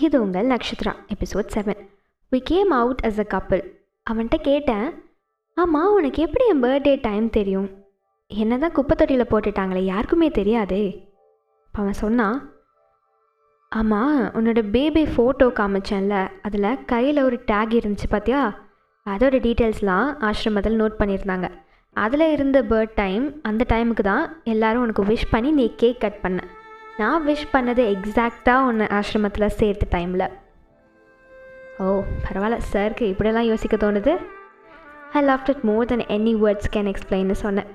இது உங்கள் Nakshatra episode seven we came out as a couple அவன்கிட்ட கேட்டேன் ஆமாம் உனக்கு எப்படி என் பர்த்டே டைம் தெரியும்? என்ன தான் குப்பை தொட்டியில் போட்டுட்டாங்களே யாருக்குமே தெரியாதே. இப்போ அவன் சொன்னான் ஆமாம் உன்னோட பேபி ஃபோட்டோ காமிச்சேன்ல அதில் கையில் ஒரு டேக் இருந்துச்சு பார்த்தியா அதோட டீட்டெயில்ஸ்லாம் ஆசிரமத்தில் நோட் பண்ணியிருந்தாங்க. அதில் இருந்த பர்த் டைம் அந்த டைமுக்கு தான் எல்லாரும் உனக்கு விஷ் பண்ணி நீ கேக் கட் பண்ண. நான் விஷ் பண்ணது எக்ஸாக்டாக ஒன்று ஆசிரமத்தில் சேர்த்த டைமில் ஓ பரவாயில்ல சாருக்கு இப்படியெல்லாம் யோசிக்க தோணுது? I love it more than any words can எக்ஸ்பிளைன்னு சொன்னேன்.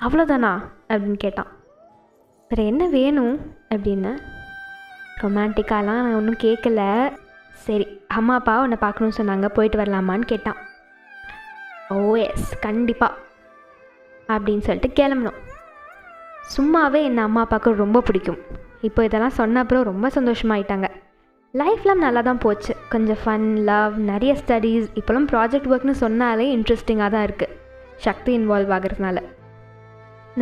அவ்வளோதானா அப்படின்னு கேட்டான். வேறு என்ன வேணும்? அப்படின்னு. ரொமான்டிக்காலாம் நான் ஒன்றும் கேட்கல சரி அம்மா அப்பா உன்னை பார்க்கணும்னு சொன்னாங்க போயிட்டு வரலாமான்னு கேட்டான். ஓ எஸ் கண்டிப்பாக அப்படின்னு சொல்லிட்டு கிளம்பணும் சும்மாவே என் அம்மா அப்பாவுக்கு ரொம்ப பிடிக்கும். இப்போ இதெல்லாம் சொன்ன அப்புறம் ரொம்ப சந்தோஷமாயிட்டாங்க. லைஃப்லாம் நல்லா தான் போச்சு. கொஞ்சம் ஃபன் லவ் நிறைய ஸ்டடீஸ் இப்போலாம் ப்ராஜெக்ட் ஒர்க்னு சொன்னாலே இன்ட்ரெஸ்டிங்காக தான் இருக்குது சக்தி இன்வால்வ் ஆகிறதுனால.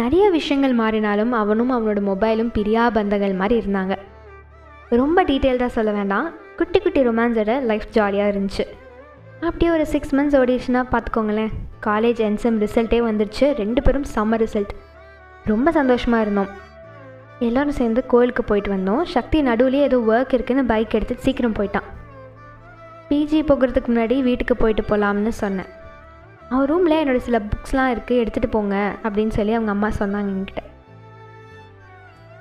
நிறைய விஷயங்கள் மாறினாலும் அவனும் அவனோட மொபைலும் பிரியா பந்தங்கள் மாதிரி இருந்தாங்க. ரொம்ப டீட்டெயில்டாக சொல்ல வேண்டாம். குட்டி குட்டி ரொமான்ஸோட லைஃப் ஜாலியாக இருந்துச்சு. அப்படியே ஒரு சிக்ஸ் மந்த்ஸ் ஓடிச்சுன்னா பார்த்துக்கோங்களேன். காலேஜ் என்சம் ரிசல்ட்டே வந்துடுச்சு ரெண்டு பேரும் செம்ம ரிசல்ட் ரொம்ப சந்தோஷமாக இருந்தோம். எல்லோரும் சேர்ந்து கோயிலுக்கு போயிட்டு வந்தோம். சக்தி நடுவுலேயே ஏதோ ஒர்க் இருக்குன்னு பைக் எடுத்து சீக்கிரம் போயிட்டான். பிஜி போகிறதுக்கு முன்னாடி வீட்டுக்கு போயிட்டு போகலாம்னு சொன்னேன். அவன் ரூமில் என்னோட சில புக்ஸ்லாம் இருக்குது எடுத்துகிட்டு போங்க அப்படின்னு சொல்லி அவங்க அம்மா சொன்னாங்க என்கிட்ட.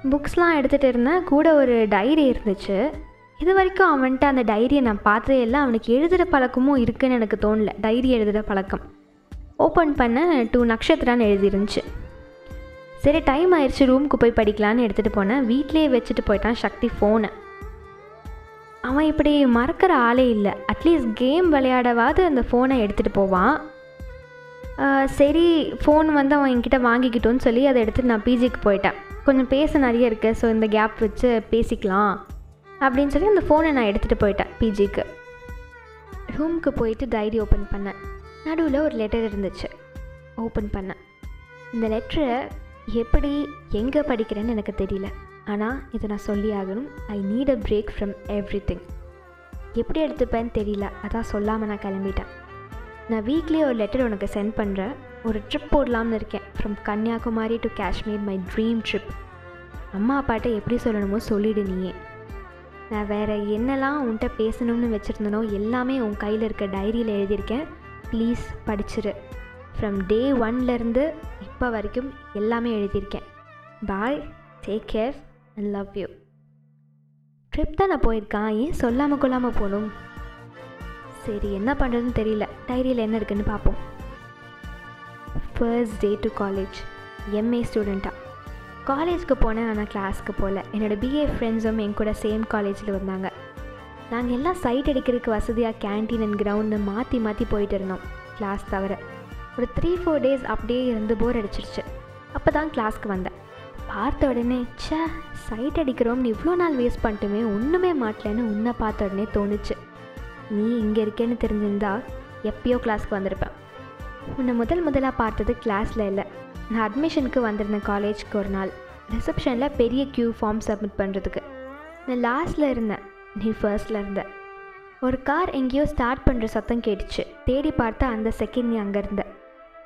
புக்ஸ்லாம் எடுத்துகிட்டு இருந்தேன். கூட ஒரு டைரி இருந்துச்சு. இது வரைக்கும் அவன்கிட்ட அந்த டைரியை நான் பார்த்ததே இல்லை. அவனுக்கு எழுதுகிற பழக்கமும் இருக்குன்னு எனக்கு தோணல. டைரி எழுதுகிற பழக்கம். ஓப்பன் பண்ண டூ நக்ஷத்திரான்னு எழுதிருந்துச்சு. சரி டைம் ஆயிடுச்சு ரூமுக்கு போய் படிக்கலான்னு எடுத்துகிட்டு போனேன். வீட்லேயே வச்சுட்டு போயிட்டான் சக்தி ஃபோனை அவன் இப்படி மறக்கிற ஆளே இல்லை. அட்லீஸ்ட் கேம் விளையாடவாது அந்த ஃபோனை எடுத்துகிட்டு போவான். சரி ஃபோன் வந்து அவன் என்கிட்ட வாங்கிக்கிட்டோன்னு சொல்லி அதை எடுத்துகிட்டு நான் பிஜிக்கு போயிட்டேன். கொஞ்சம் பேச நிறைய இருக்குது ஸோ இந்த கேப் வச்சு பேசிக்கலாம் அப்படின்னு சொல்லி அந்த ஃபோனை நான் எடுத்துகிட்டு போயிட்டேன் பிஜிக்கு ரூமுக்கு போயிட்டு டைரி ஓப்பன் பண்ணேன். நடுவில் ஒரு லெட்டர் இருந்துச்சு. ஓப்பன் பண்ணேன். இந்த லெட்டரை எப்படி எங்கே படிக்கிறேன்னு எனக்கு தெரியல. ஆனால் இதை நான் சொல்லி ஆகணும். I need a break from everything எப்படி எடுத்துப்பேன்னு தெரியல. அதான் சொல்லாமல் நான் கிளம்பிட்டேன். நான் வீக்லி ஒரு லெட்டர் உனக்கு சென்ட் பண்ணுறேன் ஒரு ட்ரிப் போடலாம்னு இருக்கேன். From Kanyakumari to Kashmir my dream trip அம்மா அப்பாட்ட எப்படி சொல்லணுமோ சொல்லிடு நீயே. நான் வேறு என்னெல்லாம் உன்கிட்ட பேசணும்னு வச்சுருந்தனோ எல்லாமே உன் கையில் இருக்க டைரியில் எழுதியிருக்கேன். ப்ளீஸ் படிச்சிரு. ஃப்ரம் டே ஒன்லேருந்து இப்போ வரைக்கும் எல்லாமே எழுதியிருக்கேன். Bye take care and love you trip தான் நான் போயிருக்கான். ஏன் சொல்லாமல் கொள்ளாமல் போகணும்? சரி என்ன பண்ணுறதுன்னு தெரியல. டைரியில் என்ன இருக்குன்னு பார்ப்போம். First day to college MA ஸ்டூடெண்ட்டாக காலேஜ்க்கு போனேன் ஆனால் கிளாஸ்க்கு போகல. என்னோடய பிஏ ஃப்ரெண்ட்ஸும் என் கூட சேம் காலேஜில் வந்தாங்க. நாங்கள் எல்லாம் சைட் அடிக்கிறதுக்கு வசதியாக கேன்டீன் அண்ட் கிரவுண்டு மாற்றி மாற்றி போயிட்டு இருந்தோம். கிளாஸ் தவிர. ஒரு த்ரீ ஃபோர் டேஸ் அப்படியே இருந்து போர் அடிச்சிருச்சு. அப்போ தான் கிளாஸ்க்கு வந்தேன். பார்த்த உடனே ச்சே சைட் அடிக்கிறோம்னு இவ்வளோ நாள் வேஸ்ட் பண்ணிட்டுமே ஒன்றுமே மாட்டலன்னு உன்னை பார்த்த உடனே தோணுச்சு. நீ இங்கே இருக்கேன்னு தெரிஞ்சிருந்தா எப்பயோ கிளாஸ்க்கு வந்திருப்பேன். உன்னை முதல் முதலாக பார்த்தது கிளாஸில் இல்லை. நான் அட்மிஷனுக்கு வந்திருந்தேன் காலேஜ்க்கு ஒரு நாள். ரிசப்ஷனில் பெரிய க்யூ ஃபார்ம் சப்மிட் பண்ணுறதுக்கு நான் லாஸ்ட்டில் இருந்தேன். நீ ஃபர்ஸ்டில் இருந்த. ஒரு கார் எங்கேயோ ஸ்டார்ட் பண்ணுற சத்தம் கேட்டுச்சு. தேடி பார்த்தா அந்த செகண்ட் நீ அங்கே இருந்தேன்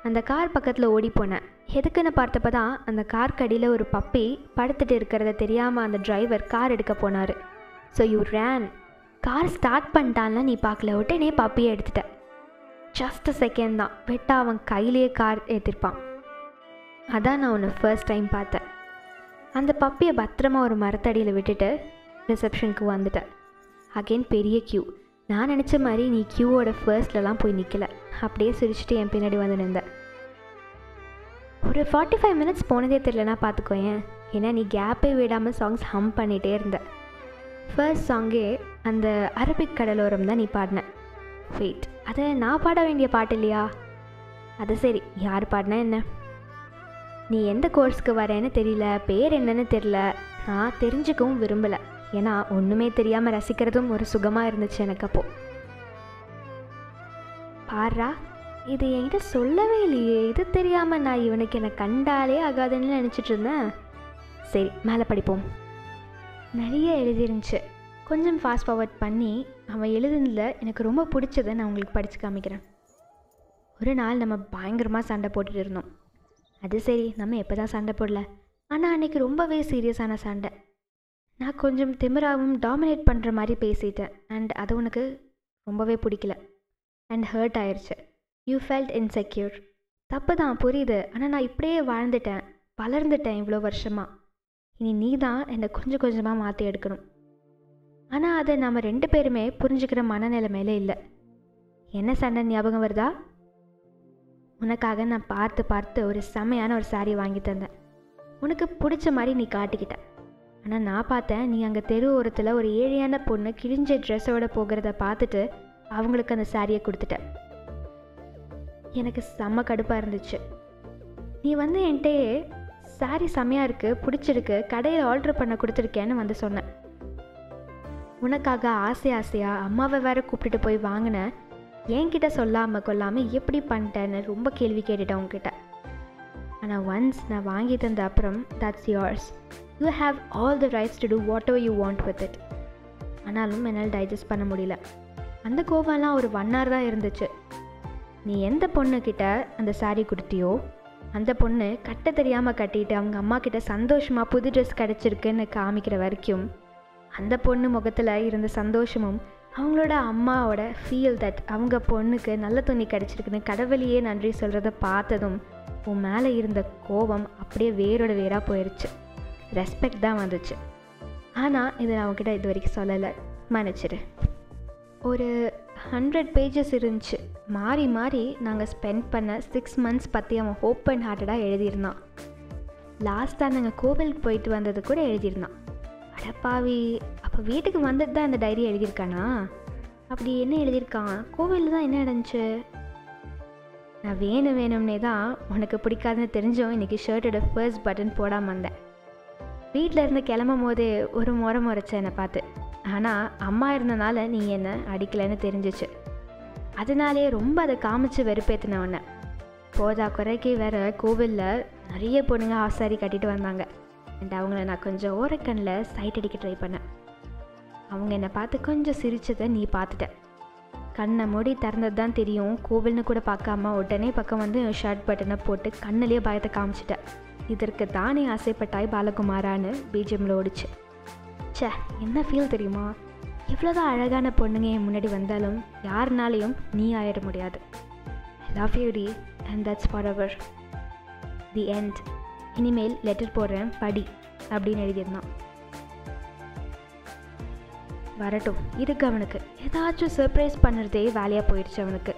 அந்த கார் பக்கத்தில் ஓடி போனேன். எதுக்குன்னு பார்த்தப்ப தான் அந்த கார் கடியில் ஒரு பப்பி படுத்துட்டு இருக்கிறத தெரியாமல் அந்த டிரைவர் கார் எடுக்க போனார். So you ran car start பண்ணிட்டான்ல நீ பார்க்கல. உடனே பப்பியை எடுத்துட்ட. ஜஸ்ட் செகண்ட் தான். வெட்டா அவன் கையிலேயே கார் ஏற்றிருப்பான் அதான் நான் உன்னை ஃபர்ஸ்ட் டைம் பார்த்தேன். அந்த பப்பியை பத்திரமா ஒரு மரத்தடியில் விட்டுட்டு ரிசப்ஷனுக்கு வந்துட்டேன் அகைன் பெரிய க்யூ நான் நினச்ச மாதிரி நீ க்யூவோட ஃபர்ஸ்ட்லலாம் போய் நிற்கல அப்படியே சிரிச்சுட்டு என் பின்னாடி வந்து நின்றேன் ஒரு ஃபார்ட்டி ஃபைவ் மினிட்ஸ் போனதே தெரியலனா பார்த்துக்கோயேன். ஏன்னா நீ கேப்பே விடாமல் சாங்ஸ் ஹம் பண்ணிகிட்டே இருந்த. ஃபர்ஸ்ட் சாங்கே அந்த அரபிக் கடலோரம் தான் நீ பாடின. வெயிட் அதை நான் பாட வேண்டிய பாட்டு இல்லையா? அது சரி யார் பாடினா என்ன? நீ எந்த கோர்ஸ்க்கு வரேன்னு தெரியல பேர் என்னன்னு தெரியல. நான் தெரிஞ்சுக்கவும் விரும்பலை. ஏன்னா ஒன்றுமே தெரியாமல் ரசிக்கிறதும் ஒரு சுகமாக இருந்துச்சு எனக்கு அப்போது பாடுறா. இது என்கிட்ட சொல்லவே இல்லையே. இது தெரியாமல் நான் இவனுக்கு என்னை கண்டாலே ஆகாதுன்னு நினச்சிட்டு இருந்தேன். சரி மேலே படிப்போம். நிறைய எழுதிருந்துச்சு. கொஞ்சம் ஃபாஸ்ட் ஃபார்வர்ட் பண்ணி அவன் எழுதுனதில் எனக்கு ரொம்ப பிடிச்சதை நான் உங்களுக்கு படித்து காமிக்கிறேன். ஒரு நாள் நம்ம பயங்கரமாக சண்டை போட்டுட்டு இருந்தோம். அது சரி நம்ம எப்போ தான் சண்டை போடல. ஆனால் அன்றைக்கி ரொம்பவே சீரியஸான சண்டை. நான் கொஞ்சம் திமிராவும் டாமினேட் பண்ணுற மாதிரி பேசிட்டேன். அண்ட் அது உனக்கு ரொம்பவே பிடிக்கல. அண்ட் ஹர்ட் ஆயிடுச்சு யூ ஃபெல்ட் இன்செக்யூர் தப்பு தான் புரியுது. ஆனால் நான் இப்படியே வாழ்ந்துட்டேன் வளர்ந்துட்டேன் இவ்வளோ வருஷமாக இனி நீ தான் என்னை கொஞ்சம் கொஞ்சமாக மாற்றி எடுக்கணும். ஆனால் அதை நம்ம ரெண்டு பேருமே புரிஞ்சுக்கிற மனநிலைமையில இல்லை. என்ன சண்டை ஞாபகம் வருதா? உனக்காக நான் பார்த்து பார்த்து ஒரு செமையான ஒரு சாரீ வாங்கி தந்தேன். உனக்கு பிடிச்ச மாதிரி நீ காட்டிக்கிட்ட. ஆனால் நான் பார்த்தேன் நீ அங்கே தெரு ஓரத்தில் ஒரு ஏழையான பொண்ணு கிழிஞ்ச ட்ரெஸ்ஸோட போகிறத பார்த்துட்டு அவங்களுக்கு அந்த சாரியை கொடுத்துட்ட. எனக்கு செம்ம கடுப்பாக இருந்துச்சு. நீ வந்து என்கிட்டயே சாரி செம்மையாக இருக்குது பிடிச்சிருக்கு கடையில் ஆர்டர் பண்ண கொடுத்துருக்கேன்னு வந்து சொன்னேன் உனக்காக ஆசை ஆசையாக அம்மாவை வேற கூப்பிட்டுட்டு போய் வாங்கினேன் என்கிட்ட சொல்லாமல் கொல்லாமல் எப்படி பண்ணிட்டேன்னு ரொம்ப கேள்வி கேட்டுட்டேன் உங்ககிட்ட ஆனால் ஒன்ஸ் நான் வாங்கி தந்த அப்புறம் that's yours you have all the rights to do whatever you want with it ஆனாலும் என்னால் டைஜஸ்ட் பண்ண முடியல. அந்த கோவம்லாம் ஒரு ஒன் ஹவர் தான் இருந்துச்சு. நீ எந்த பொண்ணுக்கிட்ட அந்த சாரீ கொடுத்தியோ அந்த பொண்ணு கட்ட தெரியாமல் கட்டிட்டு அவங்க அம்மா கிட்ட சந்தோஷமாக புது ட்ரெஸ் கிடச்சிருக்குன்னு காமிக்கிற வரைக்கும் அந்த பொண்ணு முகத்தில் இருந்த சந்தோஷமும் அவங்களோட அம்மாவோட ஃபீல் தட் அவங்க பொண்ணுக்கு நல்ல துணி கிடச்சிருக்குன்னு கடவுளையே நன்றி சொல்கிறத பார்த்ததும் உன் மேலே இருந்த கோபம் அப்படியே வேரோட வேராக போயிடுச்சு ரெஸ்பெக்ட் தான் வந்துச்சு. ஆனால் இதை நான் அவங்ககிட்ட இது வரைக்கும் சொல்லலை. மன்னிச்சிடு. ஒரு ஹண்ட்ரட் பேஜஸ் இருந்துச்சு. மாறி மாறி நாங்கள் ஸ்பெண்ட் பண்ண சிக்ஸ் மந்த்ஸ் பற்றி அவன் ஓப்பன் ஹார்ட்டடாக எழுதியிருந்தான் லாஸ்ட்டாக நாங்கள் கோவிலுக்கு போயிட்டு வந்தது கூட எழுதியிருந்தான். அடப்பாவி அப்போ வீட்டுக்கு வந்துட்டு தான் இந்த டைரி எழுதியிருக்கானா? அப்படி என்ன எழுதியிருக்கான்? கோவிலில் தான் என்ன நடந்துச்சு? நான் வேணும் வேணும்னே தான் உனக்கு பிடிக்காதுன்னு தெரிஞ்சும் இன்றைக்கி ஷர்ட்டோட ஃபர்ஸ்ட் பட்டன் போடாமல் வந்தேன். வீட்டில் இருந்து கிளம்பும் போதே ஒரு முறை முறைச்ச என்னை பார்த்து. ஆனால் அம்மா இருந்தனால நீ என்னை அடிக்கலைன்னு தெரிஞ்சிச்சு. அதனாலே ரொம்ப அதை காமிச்சு வெறுப்பேற்றின உன்னை. போதா குறைக்கு வேற கோவிலில் நிறைய பொண்ணுங்க ஆசாரி கட்டிட்டு வந்தாங்க. அண்ட் அவங்கள நான் கொஞ்சம் ஓரக்கண்ணில் சைட் அடிக்க ட்ரை பண்ணேன். அவங்க என்னை பார்த்து கொஞ்சம் சிரித்ததை நீ பார்த்துட்ட. கண்ணை மூடி திறந்தது தான் தெரியும். கோவில்னு கூட பார்க்காம உடனே பக்கம் வந்து ஷர்ட் பட்டனை போட்டு கண்ணிலேயே பயத்தை காமிச்சிட்ட. இதற்கு தானே ஆசைப்பட்டாய் பாலகுமாரான்னு பிஜிஎம்ல ஓடிச்சு. ச்சே என்ன ஃபீல் தெரியுமா? எவ்வளோதான் அழகான பொண்ணுங்க என் முன்னாடி வந்தாலும் யாருனாலையும் நீ ஆயிட முடியாது. Love you D and that's for our the end இனிமேல் லெட்டர் போடுறேன் படி அப்படின்னு எழுதியிருந்தான் வரட்டும் இருக்கு அவனுக்கு. ஏதாச்சும் சர்ப்ரைஸ் பண்ணுறதே வேலையாக போயிடுச்சு அவனுக்கு.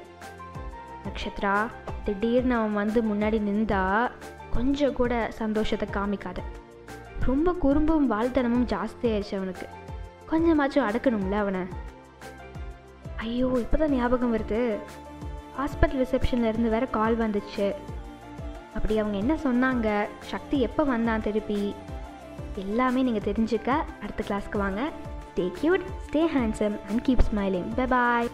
நக்ஷத்ரா திடீர்னு அவன் வந்து முன்னாடி நின்றா கொஞ்சம் கூட சந்தோஷத்தை காமிக்காத. ரொம்ப குறும்பும் வாழ்த்தனமும் ஜாஸ்தி ஆயிடுச்சு அவனுக்கு. கொஞ்சமாச்சும் அடக்கணும்ல அவனை. ஐயோ இப்போ தான் ஞாபகம் வருது. ஹாஸ்பிட்டல் ரிசப்ஷன்லேருந்து வேற கால் வந்துச்சு. அப்படி அவங்க என்ன சொன்னாங்க? சக்தி எப்போ வந்தான் திருப்பி? எல்லாமே நீங்கள் தெரிஞ்சுக்க அடுத்த கிளாஸ்க்கு வாங்க. Stay cute stay handsome and keep smiling bye bye